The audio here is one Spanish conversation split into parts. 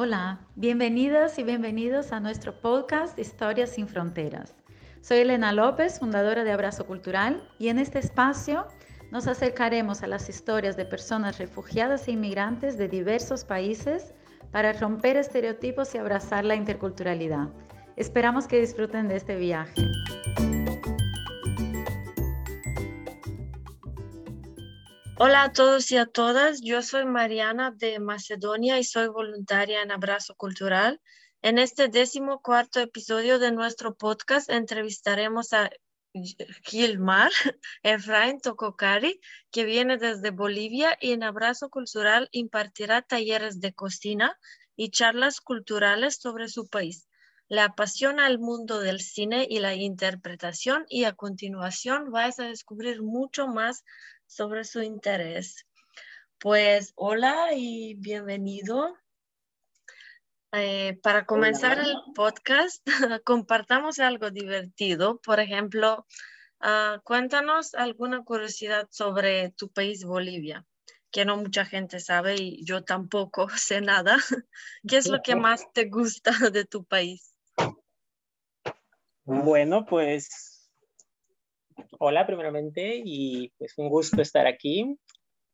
Hola, bienvenidas y bienvenidos a nuestro podcast Historias sin Fronteras. Soy Elena López, fundadora de Abrazo Cultural, y en este espacio nos acercaremos a las historias de personas refugiadas e inmigrantes de diversos países para romper estereotipos y abrazar la interculturalidad. Esperamos que disfruten de este viaje. Hola a todos y a todas, yo soy Mariana de Macedonia y soy voluntaria en Abrazo Cultural. En este décimo cuarto episodio de nuestro podcast entrevistaremos a Gilmar Efraín Tococari, que viene desde Bolivia y en Abrazo Cultural impartirá talleres de cocina y charlas culturales sobre su país. Le apasiona el mundo del cine y la interpretación y a continuación vais a descubrir mucho más sobre su interés. Pues hola y bienvenido. Eh, para comenzar el podcast, compartamos algo divertido. Por ejemplo, ah, cuéntanos alguna curiosidad sobre tu país, Bolivia, que no mucha gente sabe y yo tampoco sé nada. ¿Qué es lo que más te gusta de tu país? Bueno, pues hola primeramente y pues un gusto estar aquí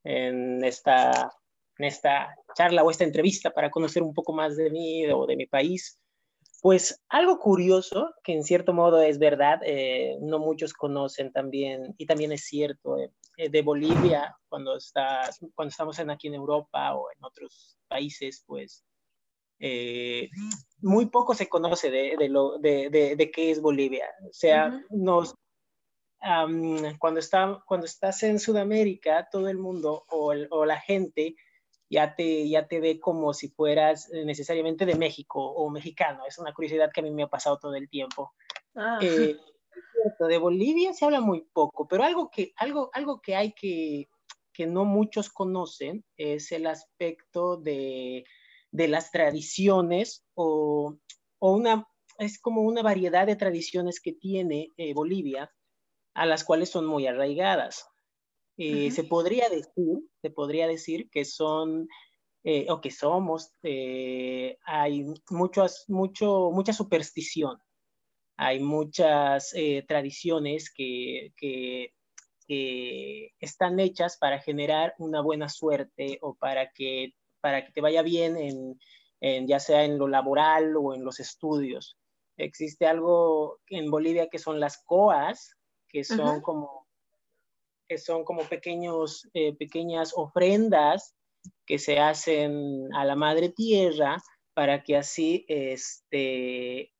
en esta, en esta charla o esta entrevista para conocer un poco más de mí o de mi país. Pues algo curioso, que en cierto modo es verdad, eh, no muchos conocen también, y también es cierto, eh, eh, de Bolivia, cuando, está, cuando estamos en, aquí en Europa o en otros países, pues muy poco se conoce de, de, lo, de, de, qué es Bolivia. O sea, nos, cuando, está, cuando estás en Sudamérica, todo el mundo o, o, la gente ya te, ya te ve como si fueras eh, necesariamente de México o mexicano. Es una curiosidad que a mí me ha pasado todo el tiempo. Ah. Eh, de Bolivia se habla muy poco, pero algo que, algo, algo que hay que, que no muchos conocen es el aspecto de, de las tradiciones o, o, una, es como una variedad de tradiciones que tiene eh, Bolivia a las cuales son muy arraigadas. Eh, se podría decir, se podría decir que son eh, o que somos, eh, hay muchas, mucho, mucha superstición, hay muchas tradiciones que, que, están hechas para generar una buena suerte o para que, para que te vaya bien en, en, ya sea en lo laboral o en los estudios. Existe algo en Bolivia que son las COAS, que son como que son como pequeños, eh, pequeñas ofrendas que se hacen a la madre tierra para que así este,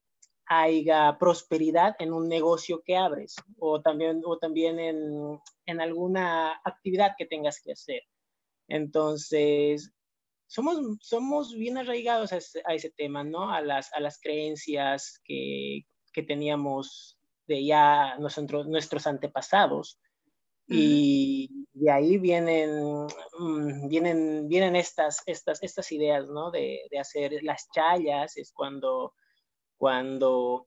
haya prosperidad en un negocio que abres o también, o también en, en alguna actividad que tengas que hacer. Entonces, somos, somos bien arraigados a ese, a ese, tema, ¿no? A las, a las creencias que, que teníamos de ya nuestros, nuestros antepasados. Y de ahí vienen, mm, vienen, vienen estas, estas, estas ideas, ¿no? De, de, hacer las chayas, es cuando, cuando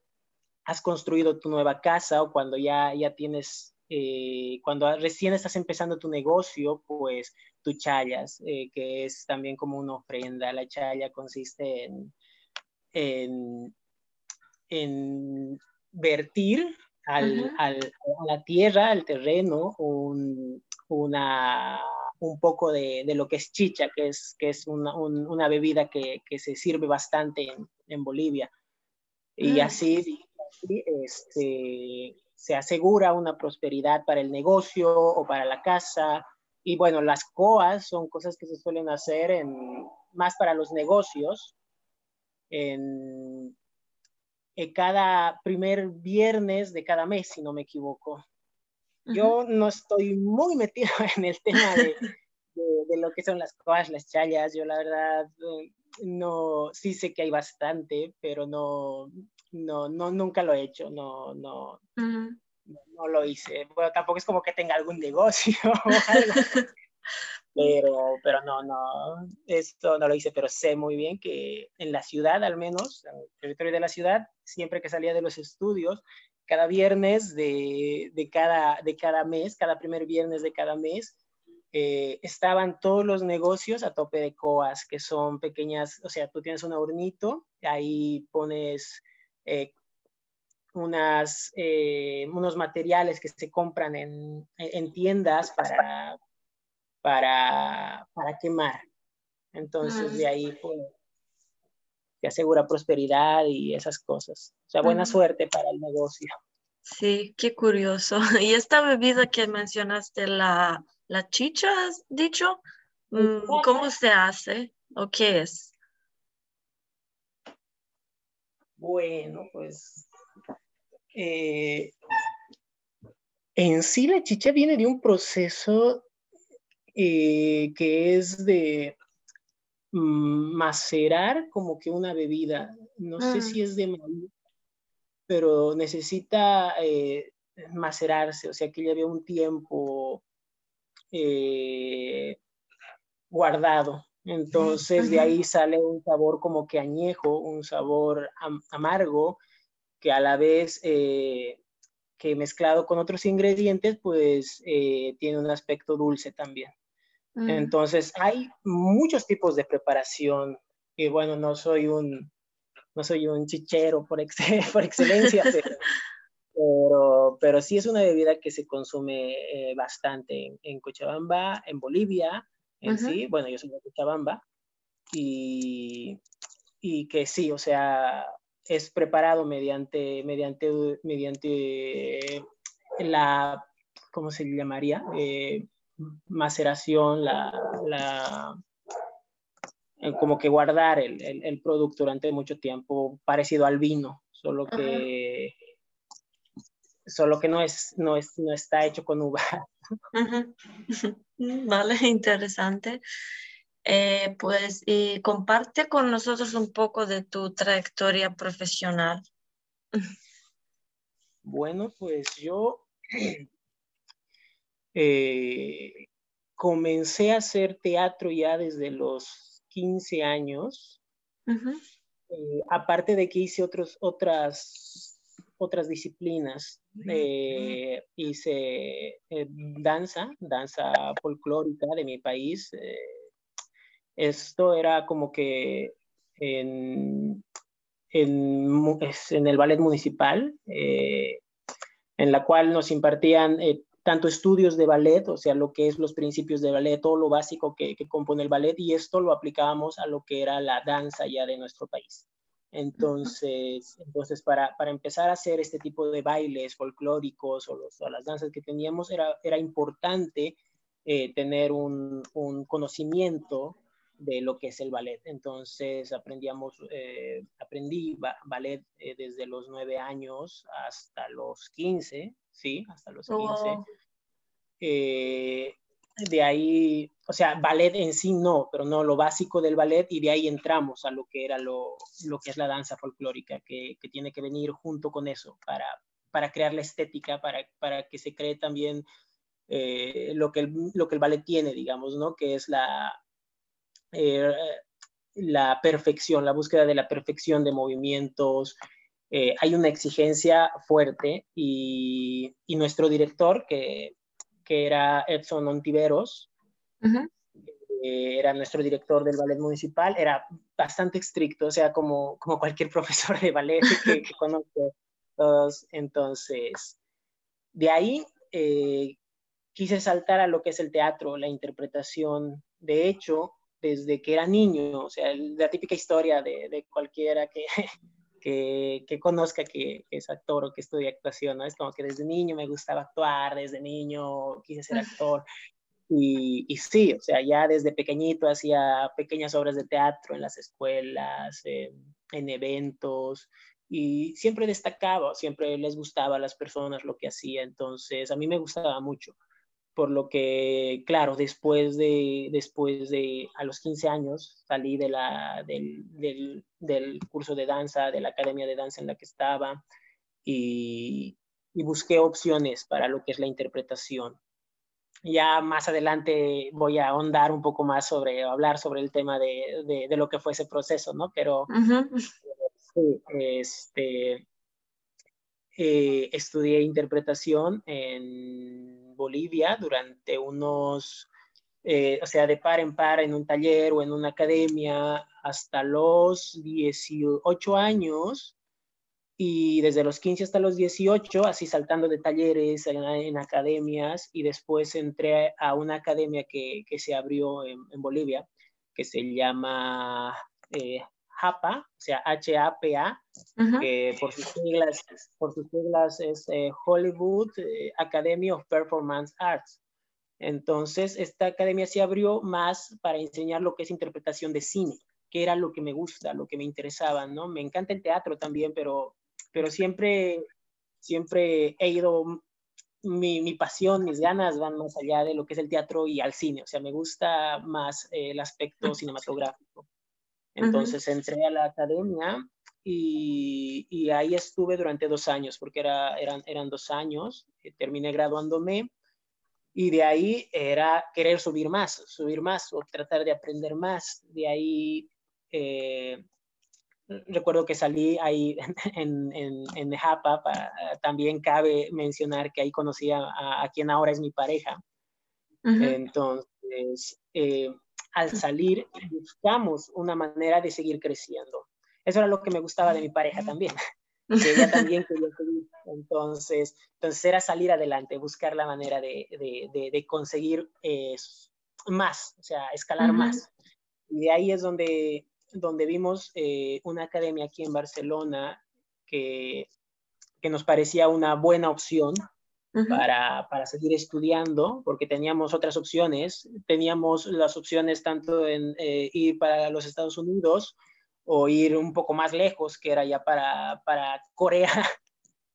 has construido tu nueva casa o cuando ya, ya tienes, eh, cuando recién estás empezando tu negocio, pues tu chayas, eh, que es también como una ofrenda. La chaya consiste en, en, en vertir al, al, a la tierra, al terreno, un, una, un poco de, de, lo que es chicha, que es, que es una, una bebida que, que, se sirve bastante en, en Bolivia. Y mm. así este, se asegura una prosperidad para el negocio o para la casa. Y bueno, las coas son cosas que se suelen hacer en, más para los negocios, en, eh, cada primer viernes de cada mes, si no me equivoco. Yo no estoy muy metido en el tema de, de, lo que son las cosas, las chayas. Yo la verdad eh, no, sí sé que hay bastante, pero no, no, no nunca lo he hecho, no, no, no, lo hice. Bueno, tampoco es como que tenga algún negocio o algo pero, pero no, no, esto no lo hice, pero sé muy bien que en la ciudad, al menos, en el territorio de la ciudad, siempre que salía de los estudios, cada viernes de, de, cada, de cada mes, cada primer viernes de cada mes, eh, estaban todos los negocios a tope de coas, que son pequeñas, o sea, tú tienes un hornito, ahí pones eh, unas, eh, unos materiales que se compran en, en tiendas para, para, para, quemar. Entonces, de ahí pues, te asegura prosperidad y esas cosas. O sea, buena suerte para el negocio. Sí, qué curioso. Y esta bebida que mencionaste, la, la chicha, has dicho, mm, ¿cómo se hace o qué es? Bueno, pues eh, en sí la chicha viene de un proceso eh, que es de macerar como que una bebida. No sé si mm. es de maíz, pero necesita eh, macerarse, o sea que ya había un tiempo guardado. Entonces de ahí sale un sabor como que añejo, un sabor amargo que a la vez eh, que mezclado con otros ingredientes, pues eh, tiene un aspecto dulce también. Mm. Entonces, hay muchos tipos de preparación, y bueno, no soy un, no soy un chichero por, por excelencia, pero, pero, sí es una bebida que se consume eh, bastante en, Cochabamba, en Bolivia, en sí, bueno, yo soy de Cochabamba, y, y que sí, o sea, es preparado mediante, mediante, mediante la, ¿cómo se llamaría? Eh, maceración, la, la, eh, como que guardar el, el, producto durante mucho tiempo, parecido al vino, solo que, solo que no, es, no, es, no está hecho con uva. Vale, interesante. Eh, pues y comparte con nosotros un poco de tu trayectoria profesional. Bueno, pues yo eh, comencé a hacer teatro ya desde los 15 años. Eh, aparte de que hice otros, otras, otras disciplinas, hice danza, danza folclórica de mi país, esto era como que en, en, el ballet municipal, eh, en la cual nos impartían eh, tanto estudios de ballet, o sea, lo que es los principios de ballet, todo lo básico que, compone el ballet, y esto lo aplicábamos a lo que era la danza ya de nuestro país. Entonces, entonces para, para empezar a hacer este tipo de bailes folclóricos o, los, las danzas que teníamos, era, era importante eh, tener un, un conocimiento de lo que es el ballet. Entonces aprendíamos, eh, aprendí ballet eh, desde los nueve años hasta los 15, sí, hasta los 15. Eh, de ahí, o sea, ballet en sí no, pero no lo básico del ballet y de ahí entramos a lo que era lo, lo que es la danza folclórica, que, que, tiene que venir junto con eso para, para crear la estética, para, para que se cree también lo, que el, lo que el ballet tiene, digamos, ¿no? Que es la, eh, la perfección, la búsqueda de la perfección de movimientos. Eh, hay una exigencia fuerte y, nuestro director, que, era Edson Ontiveros, eh, era nuestro director del ballet municipal, era bastante estricto, o sea, como, como cualquier profesor de ballet que, que conozco todos. Entonces, de ahí quise saltar a lo que es el teatro, la interpretación. De hecho, desde que era niño, o sea, la típica historia de, de cualquiera que, que, que, conozca que, es actor o que estudia actuación, ¿no? Es como que desde niño me gustaba actuar, desde niño quise ser actor. Y, y sí, o sea, ya desde pequeñito hacía pequeñas obras de teatro en las escuelas, en, en eventos, y siempre destacaba, siempre les gustaba a las personas lo que hacía, entonces a mí me gustaba mucho por lo que, claro, después de, después de, a los 15 años, salí de la, del, del, del curso de danza, de la academia de danza en la que estaba, y, y, busqué opciones para lo que es la interpretación. Ya más adelante voy a ahondar un poco más sobre, hablar sobre el tema de, de, de lo que fue ese proceso, ¿no? Pero sí, este, eh, estudié interpretación en Bolivia durante unos o sea, de par en par en un taller o en una academia hasta los 18 años y desde los 15 hasta los 18, así saltando de talleres en, academias y después entré a una academia que, que se abrió en, Bolivia, que se llama eh, HAPA, o sea, H-A-P-A, que por sus siglas, por sus siglas es eh, Hollywood eh, Academy of Performance Arts. Entonces, esta academia se abrió más para enseñar lo que es interpretación de cine, que era lo que me gusta, lo que me interesaba, ¿no? Me encanta el teatro también, pero pero siempre, siempre he ido, mi, mi, pasión, mis ganas van más allá de lo que es el teatro y al cine, o sea, me gusta más eh, el aspecto cinematográfico. Entonces entré a la academia y, y, ahí estuve durante dos años, porque era, eran, eran dos años, eh, terminé graduándome y de ahí era querer subir más, subir más o tratar de aprender más. De ahí eh, recuerdo que salí ahí en, en, en Japa, también cabe mencionar que ahí conocí a, a, quien ahora es mi pareja. Entonces, eh, al salir, buscamos una manera de seguir creciendo. Eso era lo que me gustaba de mi pareja también, que ella también quería seguir. Entonces, entonces era salir adelante, buscar la manera de, de, de, conseguir eh, más, o sea, escalar más. Y de ahí es donde donde vimos eh, una academia aquí en Barcelona que, que nos parecía una buena opción para, para, seguir estudiando, porque teníamos otras opciones. Teníamos las opciones tanto en eh, ir para los Estados Unidos o ir un poco más lejos, que era ya para, para Corea.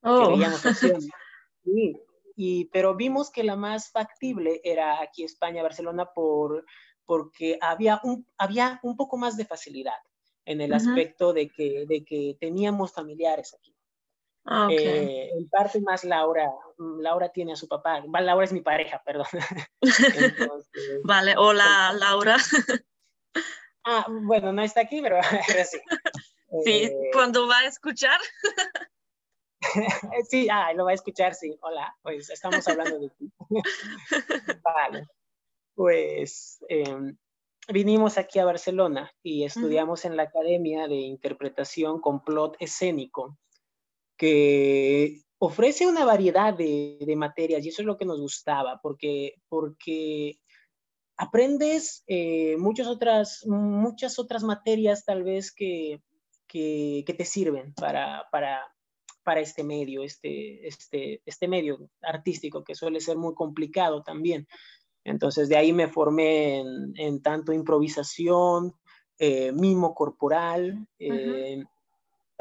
Oh. Sí, y, pero vimos que la más factible era aquí España, Barcelona, por porque había un, había un poco más de facilidad en el aspecto de que, de que teníamos familiares aquí. Ah, eh, en parte más Laura, Laura tiene a su papá, Laura es mi pareja, perdón. vale, hola Laura. ah, bueno, no está aquí, pero, sí. Sí, eh, cuando va a escuchar. sí, ah, lo va a escuchar, sí. Hola, pues estamos hablando de ti. vale pues em, vinimos aquí a Barcelona y estudiamos en la Academia de Interpretación Complot Escénico, que ofrece una variedad de, materias y eso es lo que nos gustaba, porque, porque aprendes eh, muchas, otras, muchas otras materias tal vez que, que, te sirven para, para, para este medio, este, este, este medio artístico que suele ser muy complicado también. Entonces de ahí me formé en, tanto improvisación, eh, mimo corporal, eh,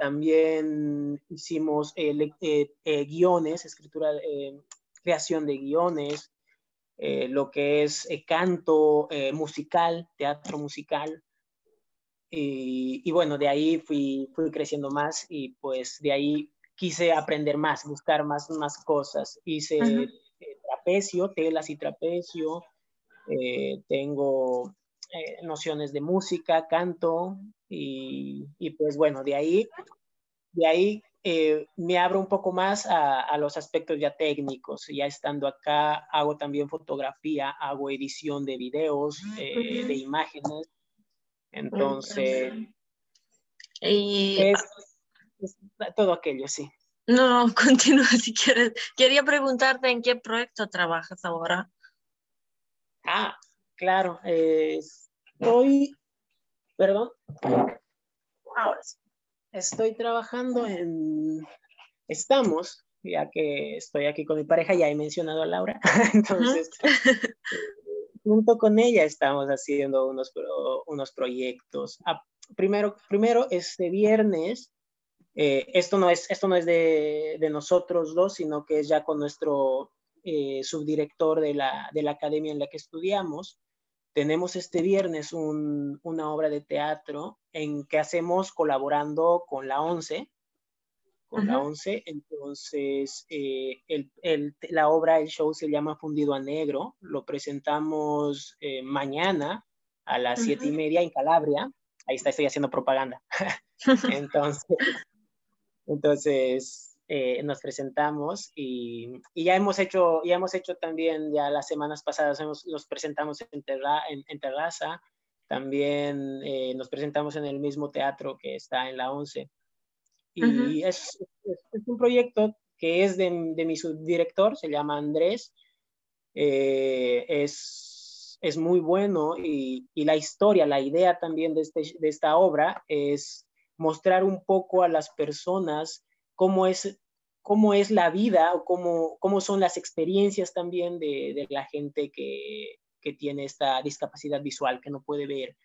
también hicimos eh, guiones, escritura, creación de guiones, lo que es canto musical, teatro musical. Y, bueno, de ahí fui, fui creciendo más y pues de ahí quise aprender más, buscar más, más cosas. Hice trapecio, telas y trapecio, eh, tengo eh, nociones de música, canto y, pues bueno, de ahí, de ahí eh, me abro un poco más a, los aspectos ya técnicos. Ya estando acá, hago también fotografía, hago edición de videos, de imágenes. Entonces, y... es todo aquello, sí. No, no, continúa si quieres. Quería preguntarte en qué proyecto trabajas ahora. Ah, claro. estoy, perdón. Ahora sí. Estoy trabajando en, estamos, ya que estoy aquí con mi pareja, ya he mencionado a Laura, entonces, junto con ella estamos haciendo unos, unos proyectos. Ah, primero, primero, este viernes eh, esto no es, esto no es de, de, nosotros dos, sino que es ya con nuestro eh, subdirector de la, de la, academia en la que estudiamos. Tenemos este viernes un, una obra de teatro en que hacemos colaborando con la ONCE. Con la ONCE, entonces eh, el, el, la obra, el show se llama Fundido a Negro. Lo presentamos mañana a las siete y media en Calabria. Ahí está, estoy haciendo propaganda. entonces, entonces, eh, nos presentamos y, y, ya hemos hecho, ya hemos hecho también, ya las semanas pasadas hemos, nos presentamos en, en, Terraza, también eh, nos presentamos en el mismo teatro que está en la 11. Y es, es, un proyecto que es de, de mi subdirector, se llama Andrés. Eh, es, es muy bueno y, y, la historia, la idea también de, este, de esta obra es mostrar un poco a las personas cómo es, cómo es la vida o cómo, cómo son las experiencias también de, de la gente que, que, tiene esta discapacidad visual, que no puede ver.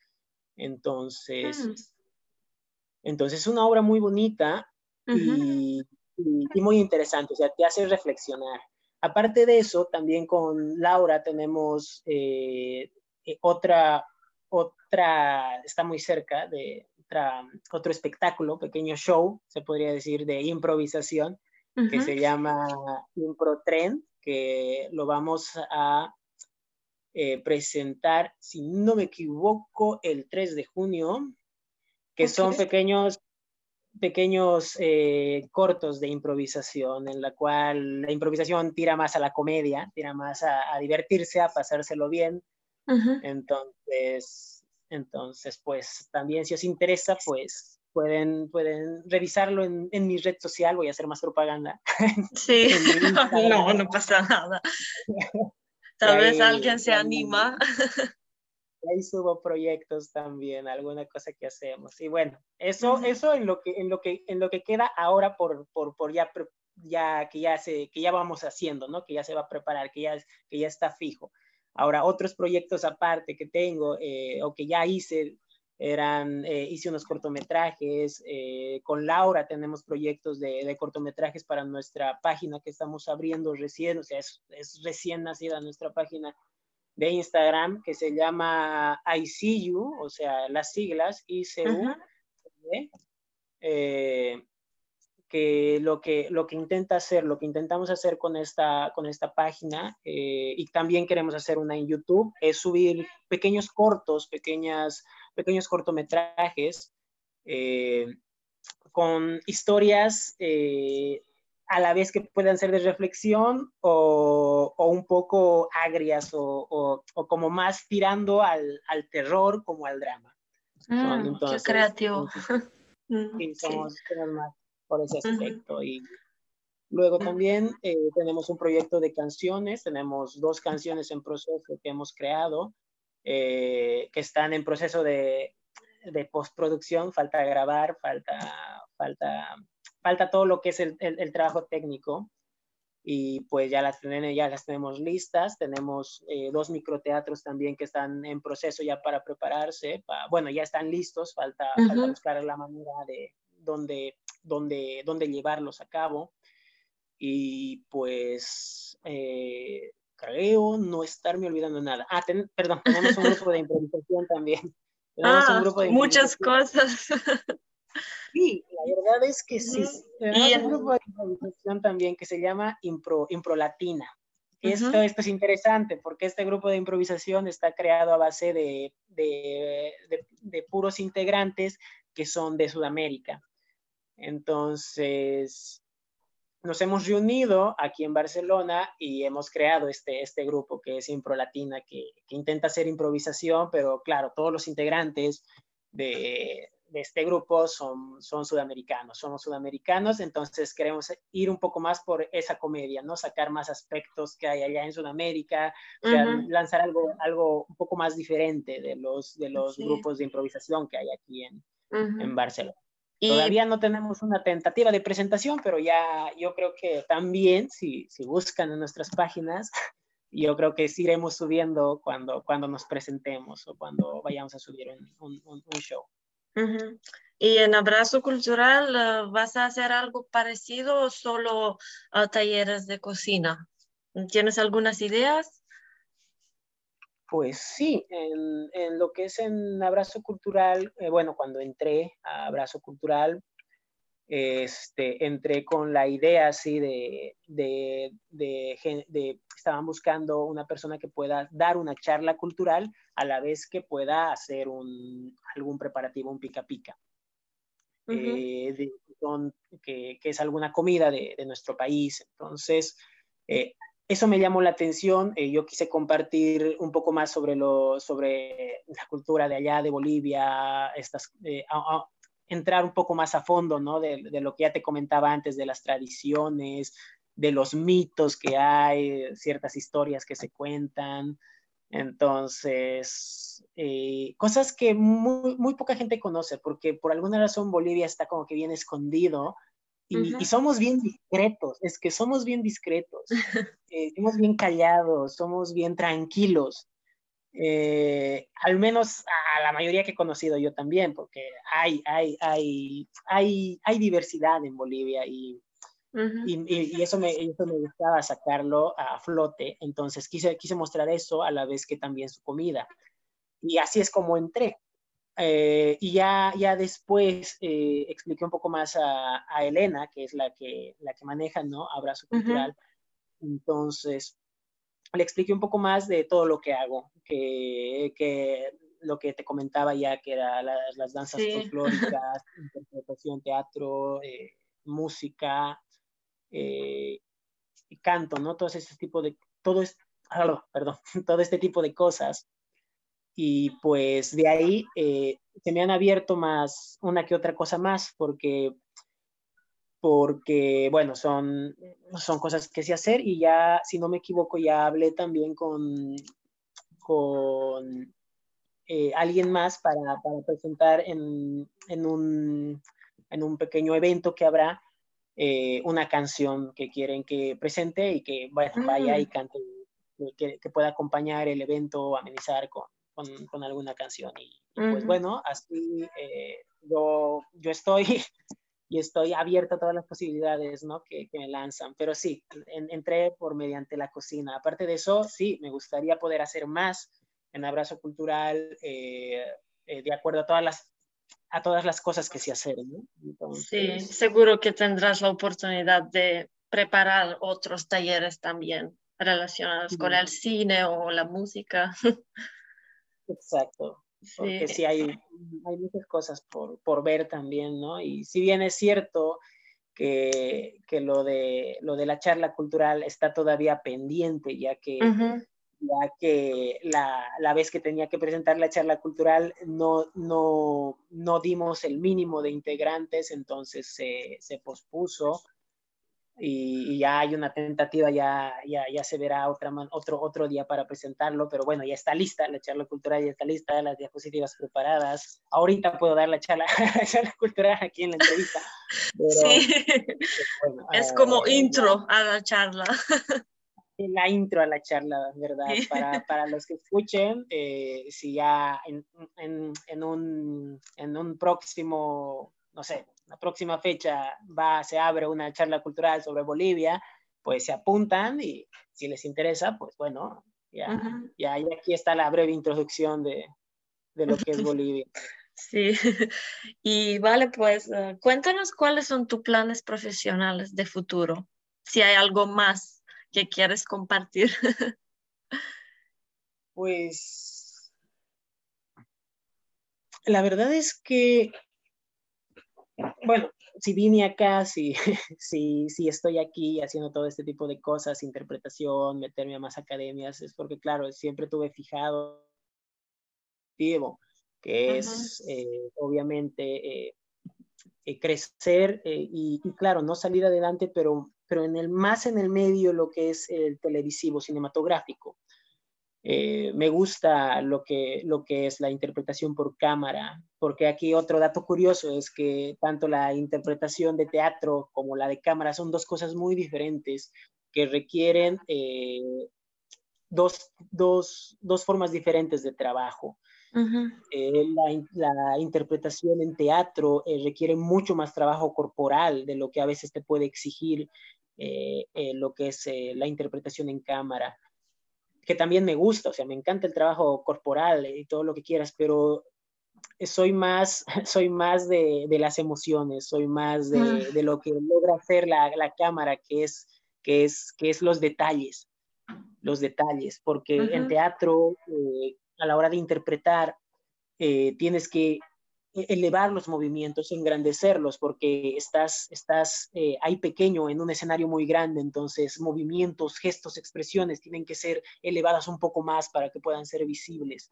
Entonces, mm. entonces es una obra muy bonita y, y, muy interesante, o sea, te hace reflexionar. Aparte de eso, también con Laura tenemos eh, eh, otra, otra, está muy cerca de, otro espectáculo, pequeño show, se podría decir, de improvisación, que se llama Impro Trend, que lo vamos a eh, presentar, si no me equivoco, el 3 de junio, que son pequeños pequeños eh, cortos de improvisación en la cual la improvisación tira más a la comedia, tira más a, divertirse, a pasárselo bien. Entonces, entonces, pues también si os interesa, pues pueden, pueden revisarlo en, en mi red social, voy a hacer más propaganda. Sí, no, no pasa nada. Tal vez alguien se anima. Ahí subo proyectos también, alguna cosa que hacemos. Y bueno, eso, eso en lo que, en lo que, en lo que queda ahora por, por, por ya, ya, que ya se, que ya vamos haciendo, ¿no? Que ya se va a preparar, que ya, que ya está fijo. Ahora, otros proyectos aparte que tengo eh, o que ya hice, eran, eh, hice unos cortometrajes, eh, con Laura tenemos proyectos de, cortometrajes para nuestra página que estamos abriendo recién, o sea, es, recién nacida nuestra página de Instagram que se llama ICU, o sea, las siglas ICU que lo que, lo que intenta hacer, lo que intentamos hacer con esta, con esta página, eh, y también queremos hacer una en YouTube, es subir pequeños cortos, pequeñas, pequeños cortometrajes eh, con historias eh, a la vez que puedan ser de reflexión o, o un poco agrias o, o, como más tirando al, al, terror como al drama. Mm, qué creativo. Sí, somos, más por ese aspecto. Y luego también eh, tenemos un proyecto de canciones, tenemos dos canciones en proceso que hemos creado, eh, que están en proceso de, de, postproducción, falta grabar, falta, falta, falta todo lo que es el, el, trabajo técnico. Y pues ya las, ya las tenemos listas, tenemos eh, dos microteatros también que están en proceso ya para prepararse, bueno, ya están listos, falta, falta buscar la manera de donde dónde, dónde llevarlos a cabo. Y pues eh, creo no estarme olvidando nada. Ah, perdón, tenemos un grupo de improvisación también. ah, muchas cosas. Sí, la verdad es que sí. Tenemos un grupo de improvisación también que se llama Impro, Impro Latina. Esto, esto, es interesante porque este grupo de improvisación está creado a base de, de, de puros integrantes que son de Sudamérica. Entonces, nos hemos reunido aquí en Barcelona y hemos creado este, este grupo que es Impro Latina, que, intenta hacer improvisación, pero claro, todos los integrantes de, este grupo son, son sudamericanos, somos sudamericanos, entonces queremos ir un poco más por esa comedia, ¿no? Sacar más aspectos que hay allá en Sudamérica, lanzar algo, algo un poco más diferente de los, de los grupos de improvisación que hay aquí en, en Barcelona. Todavía no tenemos una tentativa de presentación, pero ya yo creo que también, si, si buscan en nuestras páginas, yo creo que sí iremos subiendo cuando, cuando nos presentemos o cuando vayamos a subir un, un, un show. ¿Y en Abrazo Cultural eh, vas a hacer algo parecido o solo uh, talleres de cocina? ¿Tienes algunas ideas? Pues sí, en, en, lo que es en Abrazo Cultural, eh, bueno, cuando entré a Abrazo Cultural, este, entré con la idea así de, de, de, de, estaban buscando una persona que pueda dar una charla cultural a la vez que pueda hacer un, algún preparativo, un pica pica. que, es alguna comida de, nuestro país. Entonces, eso me llamó la atención. yo quise compartir un poco más sobre, la cultura de allá, de Bolivia, estas, entrar un poco más a fondo, ¿no? De, lo que ya te comentaba antes, de las tradiciones, de los mitos que hay, ciertas historias que se cuentan. Entonces, eh, cosas que muy, poca gente conoce, porque por alguna razón Bolivia está como que bien escondido y, y somos bien discretos, es que somos bien discretos, eh, somos bien callados, somos bien tranquilos. Eh, al menos a la mayoría que he conocido yo también, porque hay, hay, hay, hay, hay diversidad en Bolivia y, y, eso, me, eso me gustaba sacarlo a flote, entonces quise, quise mostrar eso a la vez que también su comida. Y así es como entré. Eh, y ya, ya después eh, expliqué un poco más a, a, Elena, que es la que, la que maneja, ¿no? Abrazo Cultural. Entonces, le expliqué un poco más de todo lo que hago, que, que lo que te comentaba ya, que eran las, las danzas folclóricas, interpretación, teatro, eh, música, eh, canto, ¿no? Todo este tipo de, todo es, perdón, todo este tipo de cosas. Y pues de ahí eh, se me han abierto más, una que otra cosa más, porque porque, bueno, son, son cosas que sé hacer y ya, si no me equivoco, ya hablé también con, con eh, alguien más para, para presentar en, en, un, en, un, pequeño evento que habrá eh, una canción que quieren que presente y que bueno, vaya y mm. cante, que, que, pueda acompañar el evento, amenizar con, con, con alguna canción. Y, pues bueno, así eh, yo, yo estoy y estoy abierta a todas las posibilidades ¿no? que, me lanzan. Pero sí, entré por mediante la cocina. Aparte de eso, sí, me gustaría poder hacer más en Abrazo Cultural eh, eh, de acuerdo a todas las a todas las cosas que se hacer. ¿no? sí, seguro que tendrás la oportunidad de preparar otros talleres también relacionados con el cine o la música. Exacto porque sí, hay, hay muchas cosas por, por, ver también, ¿no? Y si bien es cierto que, que, lo, de, lo de la charla cultural está todavía pendiente, ya que, ya que la, la, vez que tenía que presentar la charla cultural no, no, no dimos el mínimo de integrantes, entonces se, se pospuso y, ya hay una tentativa, ya, ya, ya se verá otra, otro, otro día para presentarlo, pero bueno, ya está lista, la charla cultural ya está lista, las diapositivas preparadas. Ahorita puedo dar la charla, la charla cultural aquí en la entrevista. sí, pues, es como eh, intro a la charla. La intro a la charla, ¿verdad? Para, para, los que escuchen, eh, si ya en, en, en, un, en un próximo, no sé, la próxima fecha va, se abre una charla cultural sobre Bolivia, pues se apuntan y si les interesa, pues bueno, ya, ya, aquí está la breve introducción de, de lo que es Bolivia. Sí, y vale, pues eh, cuéntanos cuáles son tus planes profesionales de futuro, si hay algo más que quieres compartir. Pues la verdad es que bueno, si vine acá, si, si, si estoy aquí haciendo todo este tipo de cosas, interpretación, meterme a más academias, es porque, claro, siempre tuve fijado que es eh, obviamente eh, eh, crecer y, y, claro, no salir adelante, pero, pero en el, más en el medio lo que es el televisivo, cinematográfico. Eh, me gusta lo que, lo que es la interpretación por cámara, porque aquí otro dato curioso es que tanto la interpretación de teatro como la de cámara son dos cosas muy diferentes que requieren eh, dos, dos, dos, formas diferentes de trabajo. Eh, la, la, interpretación en teatro requiere mucho más trabajo corporal de lo que a veces te puede exigir lo que es la interpretación en cámara que también me gusta, o sea, me encanta el trabajo corporal y todo lo que quieras, pero soy más, soy más de, de las emociones, soy más de, mm. de, lo que logra hacer la, la, cámara, que es, que, es, que es los detalles, los detalles, porque en teatro, eh, a la hora de interpretar, eh, tienes que elevar los movimientos, engrandecerlos, porque estás, estás eh, ahí pequeño en un escenario muy grande, entonces movimientos, gestos, expresiones tienen que ser elevadas un poco más para que puedan ser visibles.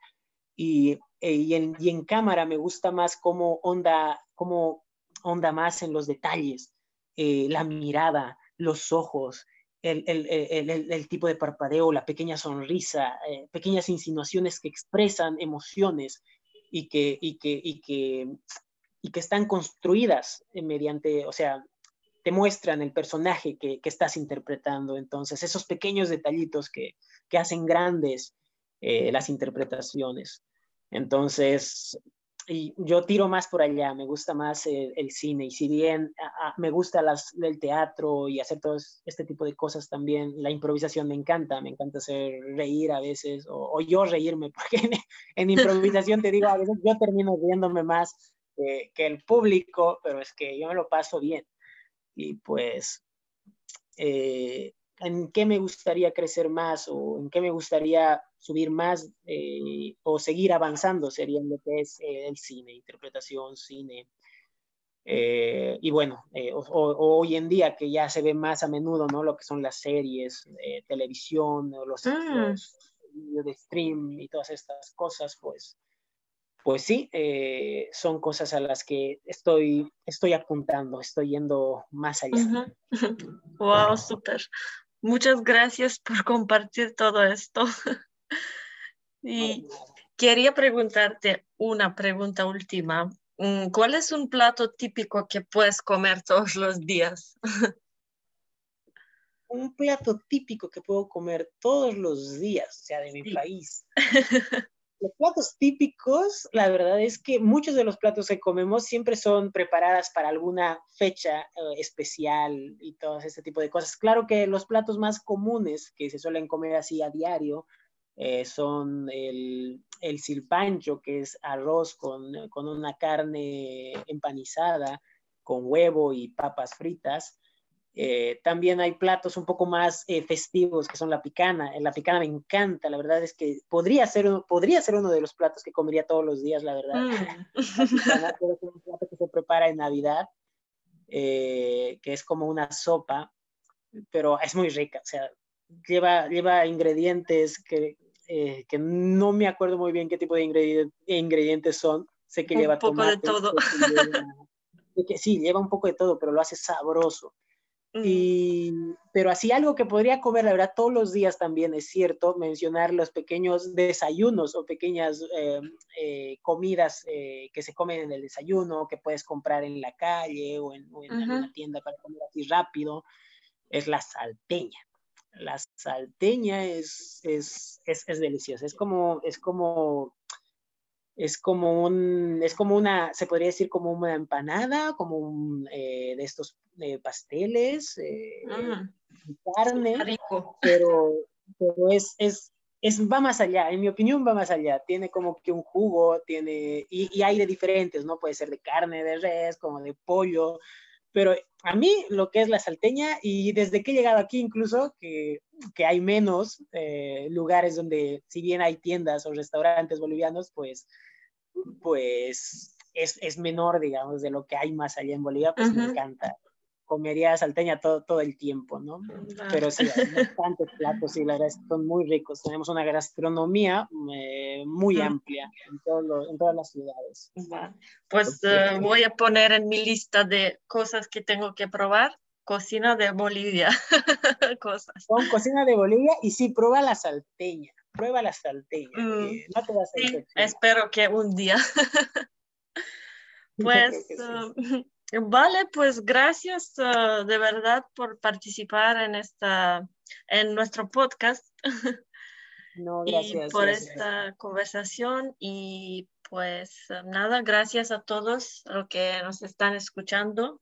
Y, eh, y, en, y en, cámara me gusta más cómo onda, cómo onda más en los detalles, eh, la mirada, los ojos, el, el, el, el, tipo de parpadeo, la pequeña sonrisa, pequeñas insinuaciones que expresan emociones y que, y que, y que, y que están construidas mediante, o sea, te muestran el personaje que, que estás interpretando. Entonces, esos pequeños detallitos que, que hacen grandes eh, las interpretaciones. Entonces, y yo tiro más por allá, me gusta más el, cine y si bien me gusta las, el teatro y hacer todo este tipo de cosas también, la improvisación me encanta, me encanta hacer reír a veces o, yo reírme, porque en, improvisación te digo, a veces yo termino riéndome más que el público, pero es que yo me lo paso bien. Y pues, eh, ¿en qué me gustaría crecer más o en qué me gustaría subir más eh, o seguir avanzando sería lo que es eh, el cine, interpretación, cine. Eh, y bueno, o, o, hoy en día que ya se ve más a menudo, ¿no? Lo que son las series, televisión, los, mm. los de stream y todas estas cosas, pues, pues sí, son cosas a las que estoy, estoy apuntando, estoy yendo más allá. Uh -huh. Wow, súper. Muchas gracias por compartir todo esto. Y quería preguntarte una pregunta última. Mm, ¿Cuál es un plato típico que puedes comer todos los días? Un plato típico que puedo comer todos los días, o sea, de mi sí. país. Los platos típicos, la verdad es que muchos de los platos que comemos siempre son preparadas para alguna fecha eh, especial y todo ese tipo de cosas. Claro que los platos más comunes que se suelen comer así a diario eh, son el, el, silpancho, que es arroz con, con, una carne empanizada, con huevo y papas fritas. Eh, también hay platos un poco más eh, festivos, que son la picana. La picana me encanta, la verdad es que podría ser, podría ser uno de los platos que comería todos los días, la verdad. Mm. La picana es un plato que se prepara en Navidad, que es como una sopa, pero es muy rica, o sea, lleva, lleva ingredientes que, eh, que no me acuerdo muy bien qué tipo de ingredientes, ingredientes son. Sé que un lleva poco tomates, de todo. Lleva, que, sí, lleva un poco de todo, pero lo hace sabroso. Mm. Y, pero así algo que podría comer, la verdad, todos los días también es cierto, mencionar los pequeños desayunos o pequeñas eh, eh, comidas que se comen en el desayuno, que puedes comprar en la calle o en, o en uh -huh. alguna tienda para comer así rápido, es la salteña la salteña es, es, es, es, deliciosa. Es como, es como, es como un, es como una, se podría decir como una empanada, como un, eh, de estos eh, pasteles, eh, ah, carne, rico. pero, pero es, es, es, va más allá, en mi opinión va más allá. Tiene como que un jugo, tiene, y, y hay de diferentes, ¿no? Puede ser de carne, de res, como de pollo, pero a mí lo que es la salteña, y desde que he llegado aquí incluso, que, que hay menos eh, lugares donde, si bien hay tiendas o restaurantes bolivianos, pues, pues es, es, menor, digamos, de lo que hay más allá en Bolivia, pues uh -huh. me encanta comería salteña todo, todo el tiempo, ¿no? Ah. Pero sí, hay bastantes platos y la verdad es que son muy ricos. Tenemos una gastronomía eh, muy ah. amplia en, todo lo, en, todas las ciudades. Pues uh, voy a poner en mi lista de cosas que tengo que probar. Cocina de Bolivia. cosas. Con cocina de Bolivia y sí, prueba la salteña. Prueba la salteña. Mm. No te vas a sí, espero que un día. pues. Uh, Vale, pues gracias uh, de verdad por participar en esta, en nuestro podcast. No, gracias, y por gracias. esta conversación y pues nada, gracias a todos los que nos están escuchando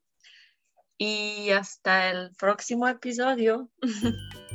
y hasta el próximo episodio.